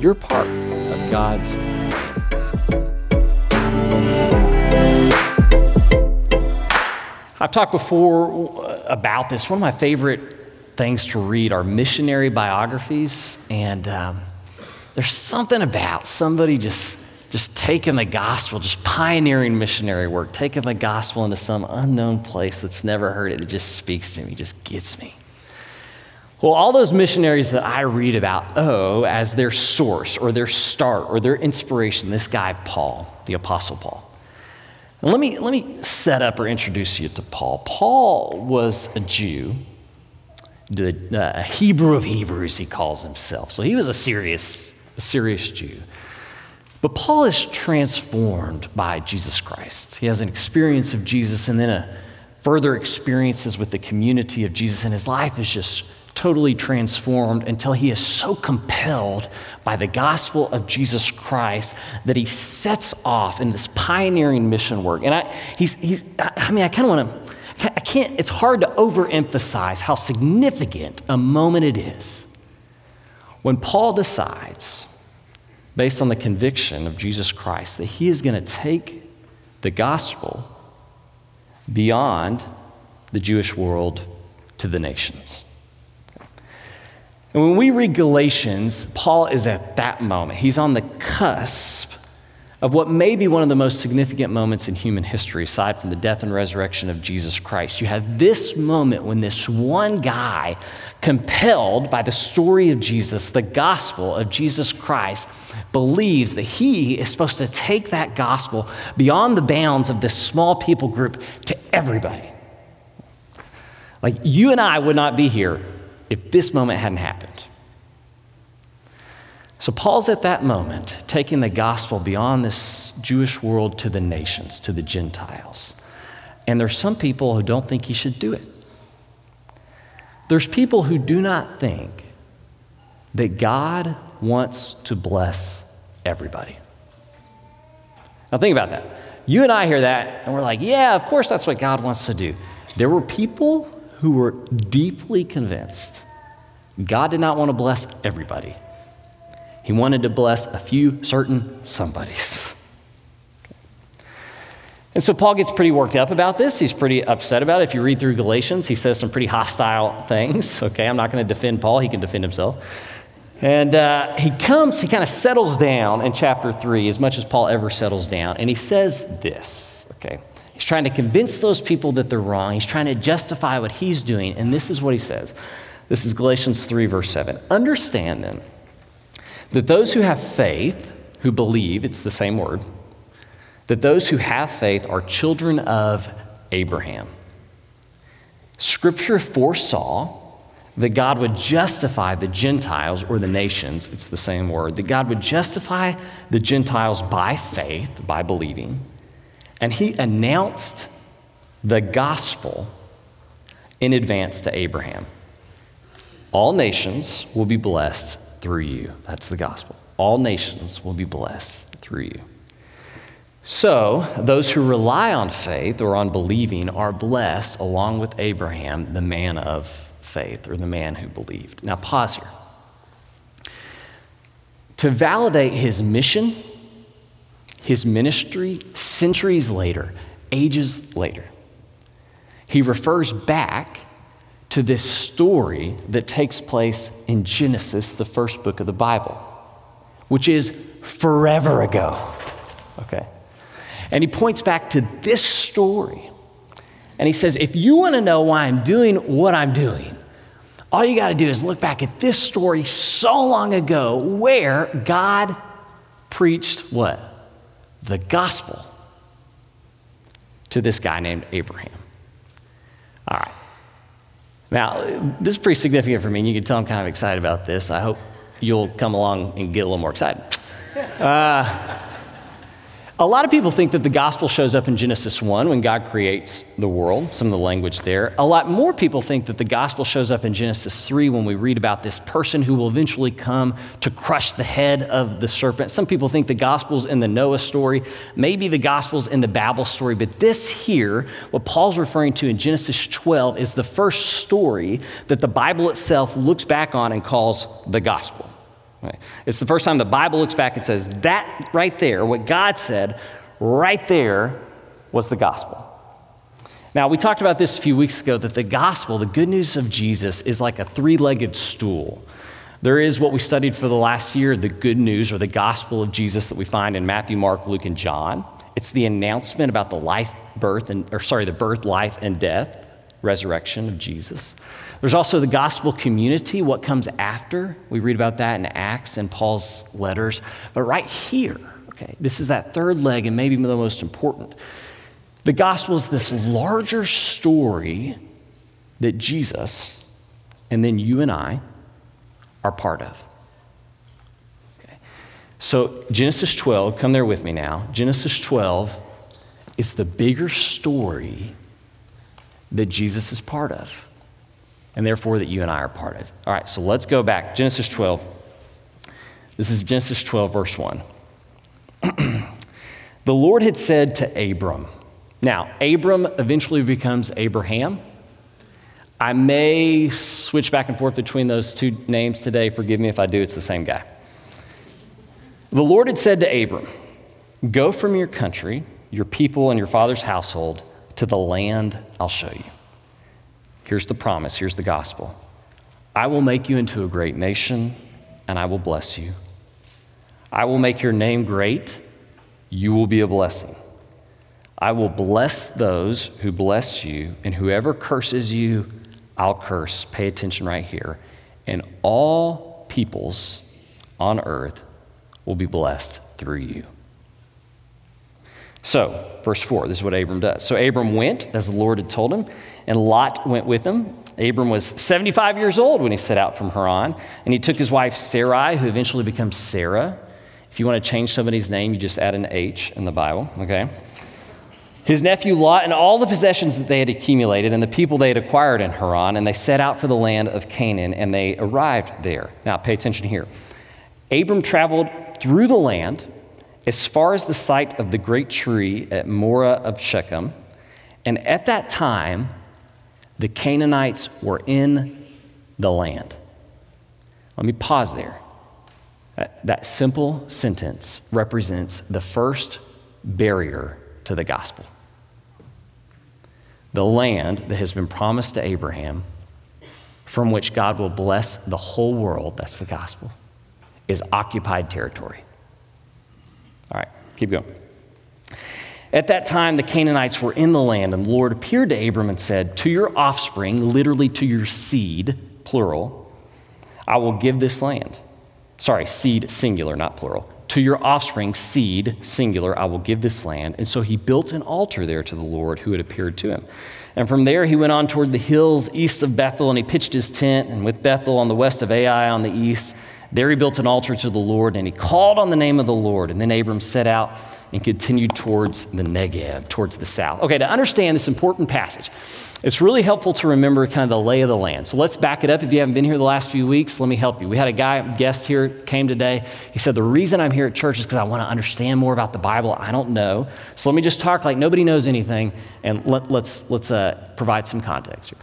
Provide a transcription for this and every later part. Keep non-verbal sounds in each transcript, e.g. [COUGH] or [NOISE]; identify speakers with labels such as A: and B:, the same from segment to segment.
A: you're part of God's
B: I've talked before about this. One of my favorite things to read are missionary biographies, and um, there's something about somebody just just taking the gospel, just pioneering missionary work, taking the gospel into some unknown place that's never heard it. It just speaks to me, just gets me. Well, all those missionaries that I read about owe as their source or their start or their inspiration this guy, Paul, the Apostle Paul. Let me, let me set up or introduce you to Paul. Paul was a Jew, uh, a Hebrew of Hebrews, he calls himself. So he was a serious, a serious Jew. But Paul is transformed by Jesus Christ. He has an experience of Jesus and then a further experiences with the community of Jesus, and his life is just totally transformed until he is so compelled by the gospel of Jesus Christ that he sets off in this pioneering mission work. And I, he's, he's, I mean, I kind of want to, I can't, it's hard to overemphasize how significant a moment it is when Paul decides, based on the conviction of Jesus Christ, that he is going to take the gospel beyond the Jewish world to the nations. And when we read Galatians, Paul is at that moment. He's on the cusp of what may be one of the most significant moments in human history, aside from the death and resurrection of Jesus Christ. You have this moment when this one guy, compelled by the story of Jesus, the gospel of Jesus Christ, believes that he is supposed to take that gospel beyond the bounds of this small people group to everybody. Like you and I would not be here if this moment hadn't happened. So, Paul's at that moment taking the gospel beyond this Jewish world to the nations, to the Gentiles. And there's some people who don't think he should do it. There's people who do not think that God wants to bless everybody. Now, think about that. You and I hear that, and we're like, yeah, of course that's what God wants to do. There were people who were deeply convinced God did not want to bless everybody, He wanted to bless a few certain somebodies. And so Paul gets pretty worked up about this. He's pretty upset about it. If you read through Galatians, he says some pretty hostile things. [LAUGHS] Okay, I'm not going to defend Paul, he can defend himself. And uh, he comes, he kind of settles down in chapter three, as much as Paul ever settles down, and he says this, okay? He's trying to convince those people that they're wrong. He's trying to justify what he's doing, and this is what he says. This is Galatians 3, verse 7. Understand then that those who have faith, who believe, it's the same word, that those who have faith are children of Abraham. Scripture foresaw that God would justify the Gentiles or the nations, it's the same word, that God would justify the Gentiles by faith, by believing. And he announced the gospel in advance to Abraham. All nations will be blessed through you. That's the gospel. All nations will be blessed through you. So, those who rely on faith or on believing are blessed along with Abraham, the man of faith or the man who believed. Now, pause here. To validate his mission, his ministry, centuries later, ages later, he refers back to this story that takes place in Genesis, the first book of the Bible, which is forever ago. Okay? And he points back to this story. And he says, if you want to know why I'm doing what I'm doing, all you got to do is look back at this story so long ago where God preached what? The gospel to this guy named Abraham. All right. Now, this is pretty significant for me, and you can tell I'm kind of excited about this. I hope, you'll come along and get a little more excited. Uh, a lot of people think that the gospel shows up in Genesis 1 when God creates the world, some of the language there. A lot more people think that the gospel shows up in Genesis 3 when we read about this person who will eventually come to crush the head of the serpent. Some people think the gospel's in the Noah story, maybe the gospel's in the Babel story, but this here, what Paul's referring to in Genesis 12, is the first story that the Bible itself looks back on and calls the gospel. Right. It's the first time the Bible looks back and says, that right there, what God said, right there was the gospel. Now, we talked about this a few weeks ago that the gospel, the good news of Jesus, is like a three legged stool. There is what we studied for the last year, the good news or the gospel of Jesus that we find in Matthew, Mark, Luke, and John. It's the announcement about the life, birth, and, or sorry, the birth, life, and death, resurrection of Jesus. There's also the gospel community, what comes after. We read about that in Acts and Paul's letters. But right here, okay, this is that third leg and maybe the most important. The gospel is this larger story that Jesus and then you and I are part of. Okay. So, Genesis 12, come there with me now. Genesis 12 is the bigger story that Jesus is part of and therefore that you and I are part of. All right, so let's go back. Genesis 12. This is Genesis 12, verse 1. [CLEARS THROAT] the Lord had said to Abram, now, Abram eventually becomes Abraham. I may switch back and forth between those two names today. Forgive me if I do, it's the same guy. The Lord had said to Abram, Go from your country, your people, and your father's household to the land I'll show you. Here's the promise, here's the gospel I will make you into a great nation, and I will bless you. I will make your name great, you will be a blessing. I will bless those who bless you, and whoever curses you, I'll curse. Pay attention right here. And all peoples on earth will be blessed through you. So, verse 4, this is what Abram does. So, Abram went as the Lord had told him, and Lot went with him. Abram was 75 years old when he set out from Haran, and he took his wife Sarai, who eventually becomes Sarah. If you want to change somebody's name, you just add an H in the Bible, okay? His nephew Lot and all the possessions that they had accumulated and the people they had acquired in Haran, and they set out for the land of Canaan, and they arrived there. Now, pay attention here. Abram traveled through the land as far as the site of the great tree at Moreh of Shechem, and at that time, the Canaanites were in the land. Let me pause there. That, that simple sentence represents the first barrier to the gospel. The land that has been promised to Abraham, from which God will bless the whole world, that's the gospel, is occupied territory. All right, keep going. At that time, the Canaanites were in the land, and the Lord appeared to Abram and said, To your offspring, literally to your seed, plural, I will give this land. Sorry, seed singular, not plural. To your offspring, seed singular, I will give this land. And so he built an altar there to the Lord who had appeared to him. And from there he went on toward the hills east of Bethel, and he pitched his tent, and with Bethel on the west of Ai on the east, there he built an altar to the Lord, and he called on the name of the Lord. And then Abram set out and continued towards the Negev, towards the south. Okay, to understand this important passage, it's really helpful to remember kind of the lay of the land. So let's back it up. If you haven't been here the last few weeks, let me help you. We had a guy, guest here, came today. He said, The reason I'm here at church is because I want to understand more about the Bible. I don't know. So let me just talk like nobody knows anything, and let, us let's, let's uh, provide some context here.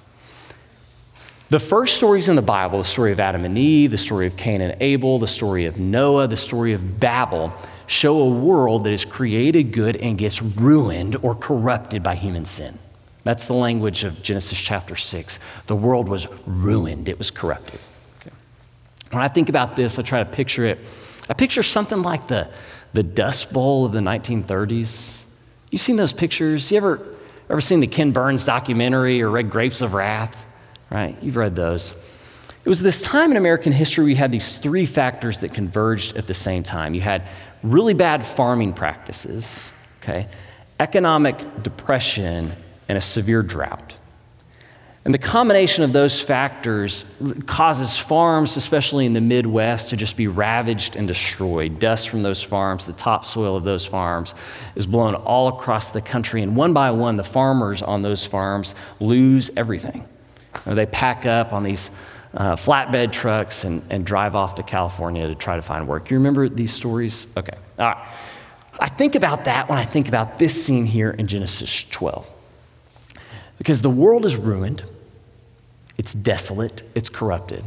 B: The first stories in the Bible, the story of Adam and Eve, the story of Cain and Abel, the story of Noah, the story of Babel, show a world that is created good and gets ruined or corrupted by human sin. That's the language of Genesis chapter 6. The world was ruined, it was corrupted. Okay. When I think about this, I try to picture it. I picture something like the, the Dust Bowl of the 1930s. You seen those pictures? You ever, ever seen the Ken Burns documentary or read Grapes of Wrath? Right? You've read those. It was this time in American history we had these three factors that converged at the same time. You had really bad farming practices, okay, economic depression, and a severe drought. And the combination of those factors causes farms, especially in the Midwest, to just be ravaged and destroyed. Dust from those farms, the topsoil of those farms, is blown all across the country. And one by one, the farmers on those farms lose everything. They pack up on these uh, flatbed trucks and, and drive off to California to try to find work. You remember these stories? Okay. All right. I think about that when I think about this scene here in Genesis 12. Because the world is ruined it's desolate, it's corrupted.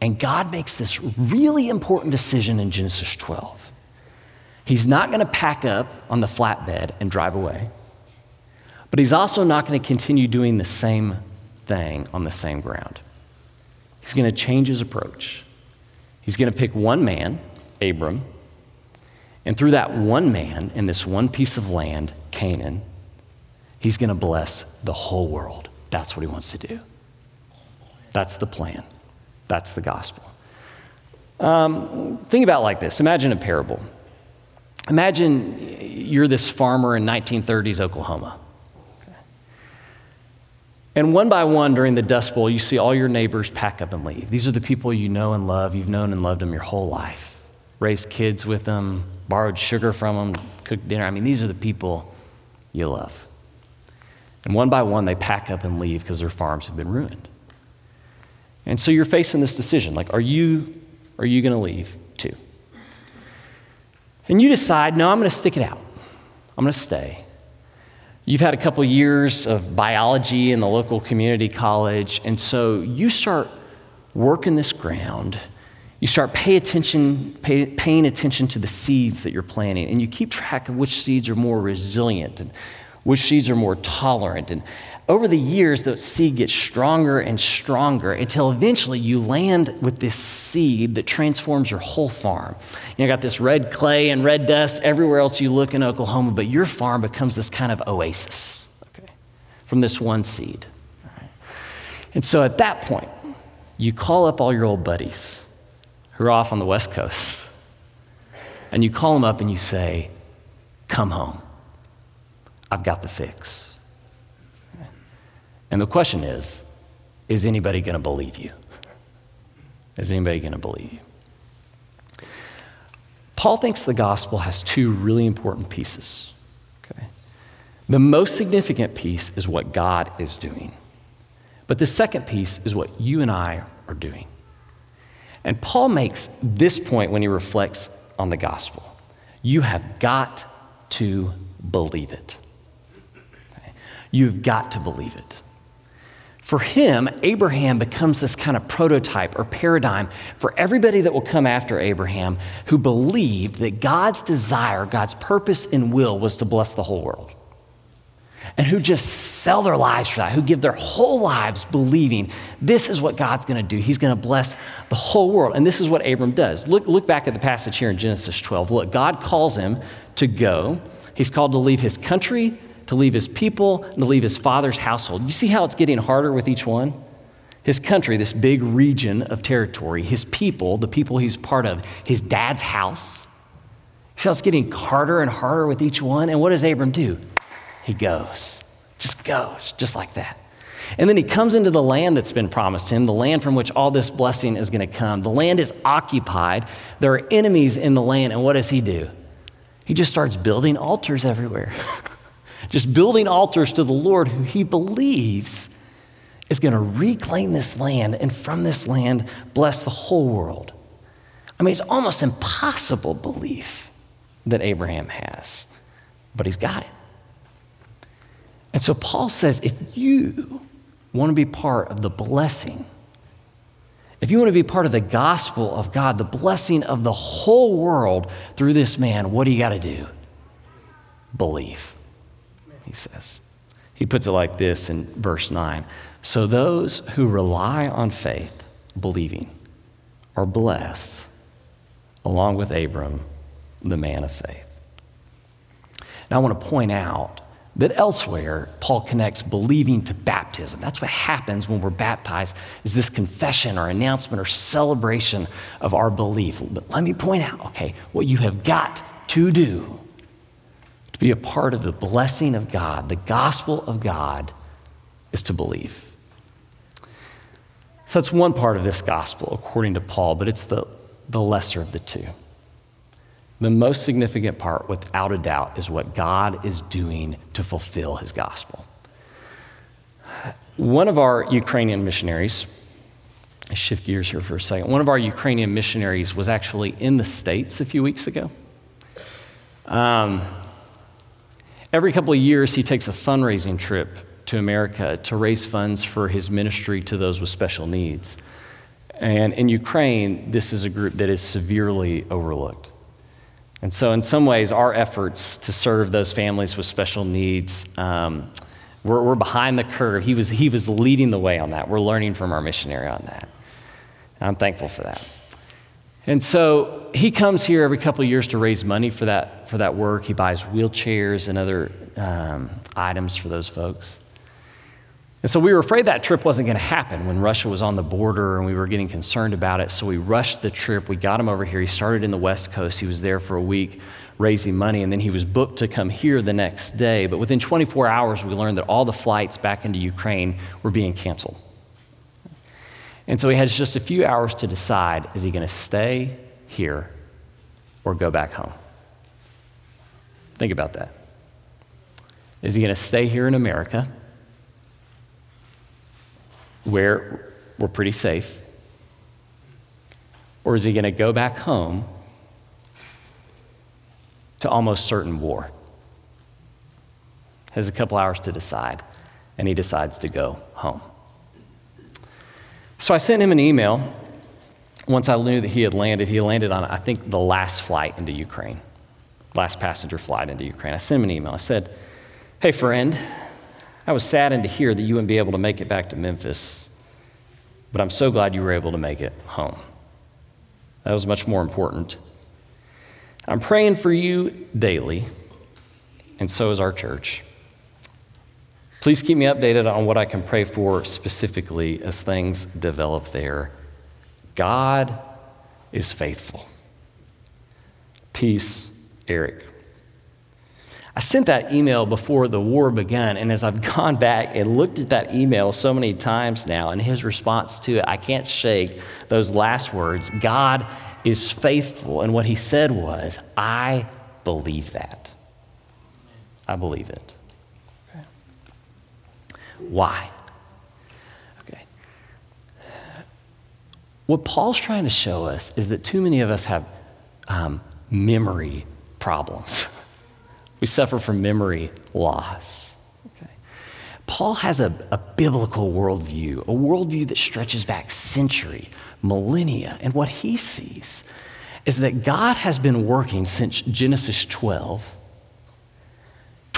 B: And God makes this really important decision in Genesis 12. He's not going to pack up on the flatbed and drive away, but he's also not going to continue doing the same thing on the same ground. He's going to change his approach. He's going to pick one man, Abram, and through that one man in this one piece of land, Canaan, he's going to bless the whole world. That's what he wants to do. That's the plan. That's the gospel. Um, think about it like this imagine a parable. Imagine you're this farmer in 1930s Oklahoma. And one by one during the Dust Bowl, you see all your neighbors pack up and leave. These are the people you know and love. You've known and loved them your whole life. Raised kids with them, borrowed sugar from them, cooked dinner. I mean, these are the people you love. And one by one, they pack up and leave because their farms have been ruined. And so you're facing this decision like, are you, are you going to leave too? And you decide, no, I'm going to stick it out. I'm going to stay. You've had a couple years of biology in the local community college, and so you start working this ground. You start pay attention, pay, paying attention to the seeds that you're planting, and you keep track of which seeds are more resilient and which seeds are more tolerant. And over the years, the seed gets stronger and stronger until eventually you land with this seed that transforms your whole farm. You know, got this red clay and red dust everywhere else you look in Oklahoma, but your farm becomes this kind of oasis okay, from this one seed. And so at that point, you call up all your old buddies who are off on the West Coast, and you call them up and you say, Come home. I've got the fix. And the question is is anybody going to believe you? Is anybody going to believe you? Paul thinks the gospel has two really important pieces. Okay? The most significant piece is what God is doing. But the second piece is what you and I are doing. And Paul makes this point when he reflects on the gospel. You have got to believe it. Okay? You've got to believe it. For him, Abraham becomes this kind of prototype or paradigm for everybody that will come after Abraham who believed that God's desire, God's purpose and will was to bless the whole world. And who just sell their lives for that, who give their whole lives believing this is what God's to do. He's to bless the whole world. And this is what Abram does. Look, look back at the passage here in Genesis 12. Look, God calls him to go. He's called to leave his country, to leave his people, and to leave his father's household. You see how it's getting harder with each one? His country, this big region of territory, his people, the people he's part of, his dad's house. You see how it's getting harder and harder with each one? And what does Abram do? He goes, just goes, just like that. And then he comes into the land that's been promised him, the land from which all this blessing is going to come. The land is occupied. There are enemies in the land. And what does he do? He just starts building altars everywhere. [LAUGHS] just building altars to the Lord who he believes is going to reclaim this land and from this land bless the whole world. I mean, it's almost impossible belief that Abraham has, but he's got it. And so Paul says if you want to be part of the blessing, if you want to be part of the gospel of God, the blessing of the whole world through this man, what do you got to do? Believe he says. He puts it like this in verse 9 So those who rely on faith, believing, are blessed, along with Abram, the man of faith. Now, I want to point out that elsewhere paul connects believing to baptism that's what happens when we're baptized is this confession or announcement or celebration of our belief but let me point out okay what you have got to do to be a part of the blessing of God, the gospel of God, is to believe. So that's one part of this gospel, according to Paul, but it's the, the lesser of the two. The most significant part, without a doubt, is what God is doing to fulfill his gospel. One of our Ukrainian missionaries, I shift gears here for a second. One of our Ukrainian missionaries was actually in the States a few weeks ago. Um, every couple of years, he takes a fundraising trip to America to raise funds for his ministry to those with special needs. And in Ukraine, this is a group that is severely overlooked. And so, in some ways, our efforts to serve those families with special needs, um, we're, we're, behind the curve. He was, he was leading the way on that. We're learning from our missionary on that. And I'm thankful for that. And so he comes here every couple of years to raise money for that, for that work. He buys wheelchairs and other um, items for those folks. And so we were afraid that trip wasn't going to happen when Russia was on the border and we were getting concerned about it. So we rushed the trip. We got him over here. He started in the West Coast. He was there for a week raising money, and then he was booked to come here the next day. But within 24 hours, we learned that all the flights back into Ukraine were being canceled. And so he has just a few hours to decide is he going to stay here or go back home? Think about that. Is he going to stay here in America? where we're pretty safe? Or is he going to go back home to almost certain war? Has a couple hours to decide, and he decides to go home. So I sent him an email once I knew that he had landed. He landed on, I think, the last flight into Ukraine, last passenger flight into Ukraine. I sent him an email. I said, Hey, friend, I was saddened to hear that you wouldn't be able to make it back to Memphis, but I'm so glad you were able to make it home. That was much more important. I'm praying for you daily, and so is our church. Please keep me updated on what I can pray for specifically as things develop there. God is faithful. Peace, Eric. I sent that email before the war began, and as I've [LAUGHS] gone back and looked at that email so many times now, and his response to it, I can't shake those last words God is faithful. And what he said was, I believe that. I believe it. Why? Okay. What Paul's trying to show us is that too many of us have um, memory problems. [LAUGHS] We suffer from memory loss. Okay. Paul has a, a biblical worldview, a worldview that stretches back century, millennia. And what he sees is that God has been working since Genesis 12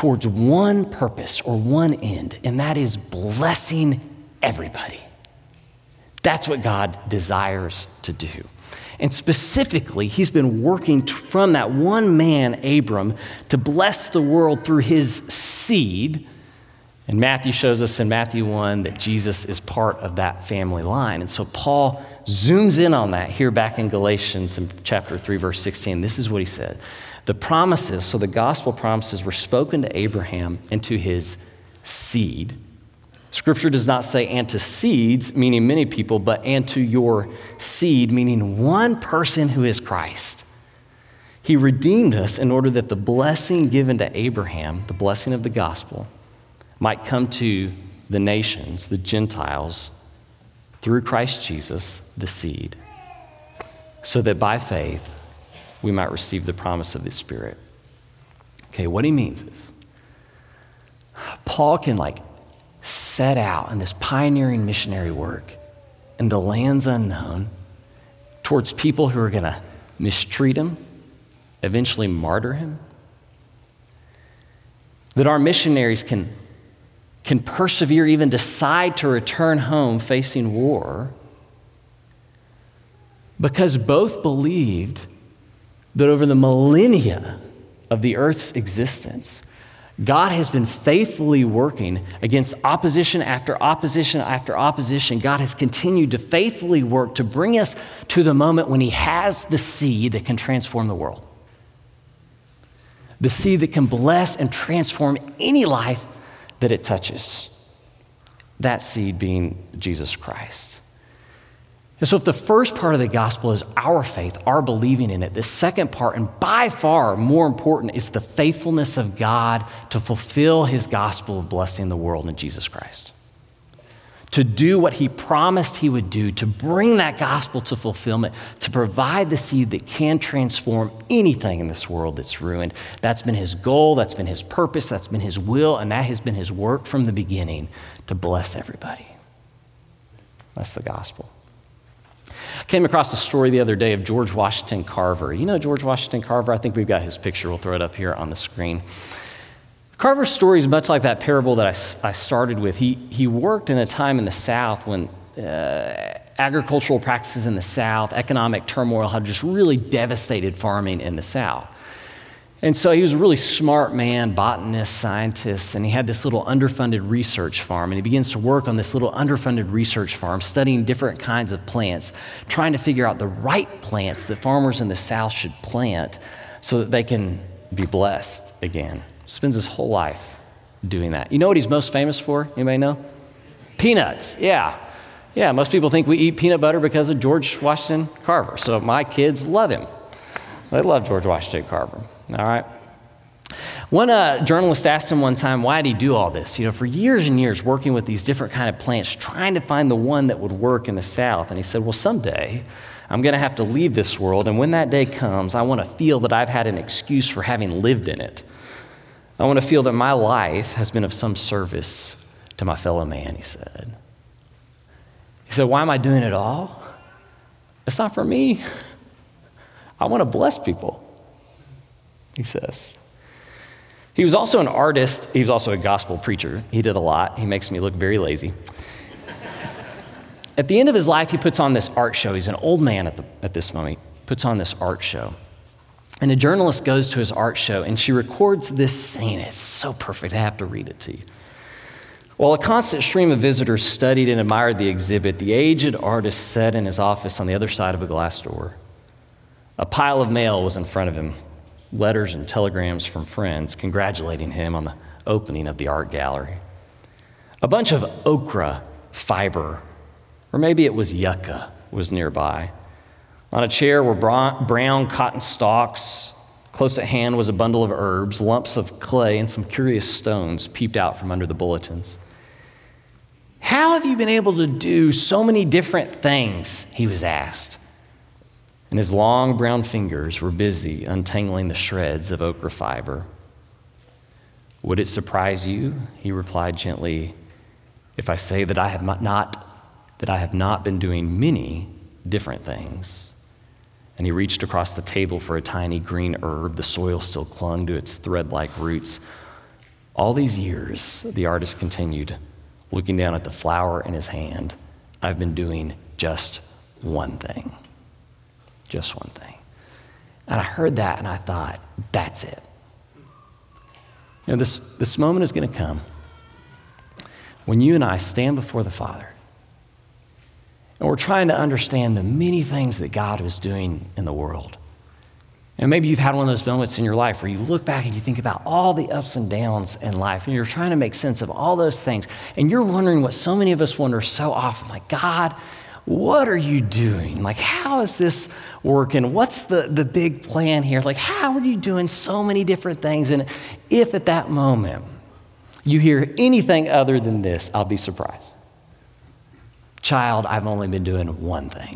B: towards one purpose or one end, and that is blessing everybody. That's what God desires to do. And specifically, he's been working from that one man, Abram, to bless the world through his seed. And Matthew shows us in Matthew 1 that Jesus is part of that family line. And so Paul zooms in on that here back in Galatians in chapter 3, verse 16. This is what he said The promises, so the gospel promises, were spoken to Abraham and to his seed Scripture does not say and to seeds, meaning many people, but and to your seed, meaning one person who is Christ. He redeemed us in order that the blessing given to Abraham, the blessing of the gospel, might come to the nations, the Gentiles, through Christ Jesus, the seed, so that by faith we might receive the promise of the Spirit. Okay, what he means is Paul can like set out in this pioneering missionary work in the lands unknown towards people who are going to mistreat him, eventually martyr him. That our missionaries can, can persevere, even decide to return home facing war, because both believed that over the millennia of the earth's existence, God has been faithfully working against opposition after opposition after opposition. God has continued to faithfully work to bring us to the moment when He has the seed that can transform the world. The seed that can bless and transform any life that it touches. That seed being Jesus Christ. And so, if the first part of the gospel is our faith, our believing in it, the second part, and by far more important, is the faithfulness of God to fulfill his gospel of blessing the world in Jesus Christ. To do what he promised he would do, to bring that gospel to fulfillment, to provide the seed that can transform anything in this world that's ruined. That's been his goal, that's been his purpose, that's been his will, and that has been his work from the beginning to bless everybody. That's the gospel. I came across a story the other day of George Washington Carver. You know George Washington Carver? I think we've got his picture. We'll throw it up here on the screen. Carver's story is much like that parable that I, I started with. He, he worked in a time in the South when uh, agricultural practices in the South, economic turmoil had just really devastated farming in the South. And so he was a really smart man, botanist, scientist, and he had this little underfunded research farm. And he begins to work on this little underfunded research farm, studying different kinds of plants, trying to figure out the right plants that farmers in the South should plant so that they can be blessed again. Spends his whole life doing that. You know what he's most famous for? Anybody know? Peanuts, yeah. Yeah, most people think we eat peanut butter because of George Washington Carver. So my kids love him. They love George Washington Carver. All right? One uh, journalist asked him one time, why did he do all this? You know, for years and years, working with these different kind of plants, trying to find the one that would work in the South. And he said, well, someday I'm going to have to leave this world. And when that day comes, I want to feel that I've had an excuse for having lived in it. I want to feel that my life has been of some service to my fellow man, he said. He said, why am I doing it all? It's not for me. I want to bless people he says. He was also an artist. He was also a gospel preacher. He did a lot. He makes me look very lazy. at the end of his life, he puts on this art show. He's an old man at, the, at this moment. He puts on this art show. And a journalist goes to his art show and she records this scene. It's so perfect. I have to read it to you. While a constant stream of visitors studied and admired the exhibit, the aged artist sat in his office on the other side of a glass door. A pile of mail was in front of him letters and telegrams from friends congratulating him on the opening of the art gallery. A bunch of okra fiber, or maybe it was yucca, was nearby. On a chair were brown cotton stalks. Close at hand was a bundle of herbs, lumps of clay, and some curious stones peeped out from under the bulletins. How have you been able to do so many different things? He was asked and his long brown fingers were busy untangling the shreds of okra fiber. Would it surprise you, he replied gently, if I say that I have not, that I have not been doing many different things? And he reached across the table for a tiny green herb. The soil still clung to its thread like roots. All these years, the artist continued, looking down at the flower in his hand, I've been doing just one thing just one thing. And I heard that and I thought, that's it. You know, this, this moment is going to come when you and I stand before the Father and we're trying to understand the many things that God is doing in the world. And maybe you've had one of those moments in your life where you look back and you think about all the ups and downs in life, and you're trying to make sense of all those things. And you're wondering what so many of us wonder so often like, God, what are you doing? Like, how is this working? What's the, the big plan here? Like, how are you doing so many different things? And if at that moment you hear anything other than this, I'll be surprised. Child, I've only been doing one thing,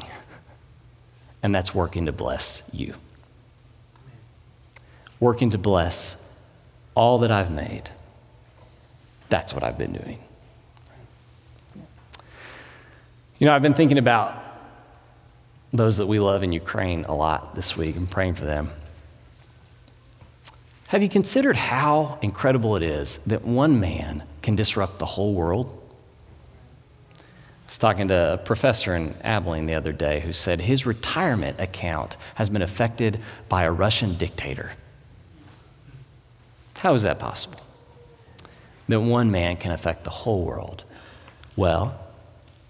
B: and that's working to bless you. Working to bless all that I've made. That's what I've been doing. You know, I've been thinking about those that we love in Ukraine a lot this week and praying for them. Have you considered how incredible it is that one man can disrupt the whole world? I was talking to a professor in Abilene the other day who said his retirement account has been affected by a Russian dictator. How is that possible? That one man can affect the whole world? Well,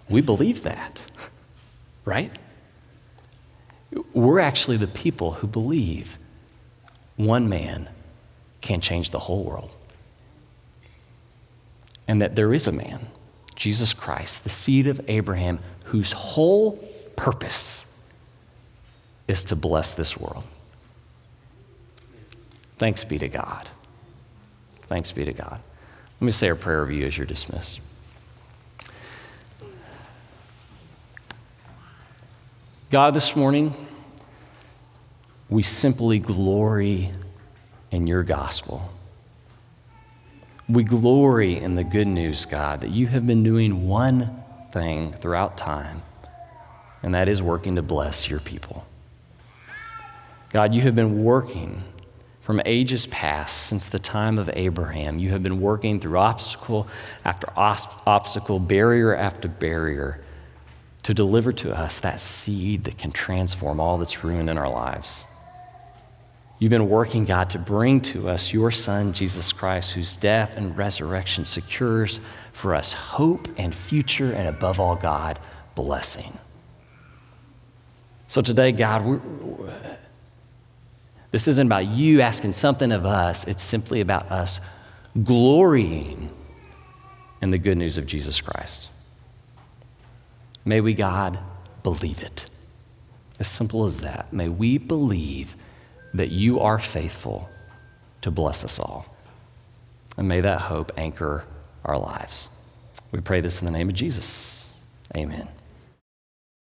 B: we believe that, right? We're actually the people who believe one man can change the whole world. And that there is a man, Jesus Christ, the seed of Abraham, whose whole purpose is to bless this world. Thanks be to God. Thanks be to God. Let me say a prayer of you as you're dismissed. God, this morning, we simply glory in your gospel. We glory in the good news, God, that you have been doing one thing throughout time, and that is working to bless your people. God, you have been working from ages past, since the time of Abraham. You have been working through obstacle after obstacle, barrier after barrier, to deliver to us that seed that can transform all that's ruined in our lives. You've been working, God, to bring to us your Son, Jesus Christ, whose death and resurrection secures for us hope and future, and above all, God, blessing. So today, God, this isn't about you asking something of us, it's simply about us glorying in the good news of Jesus Christ. May we, God, believe it. As simple as that. May we believe that you are faithful to bless us all. And may that hope anchor our lives. We pray this in the name of Jesus. Amen.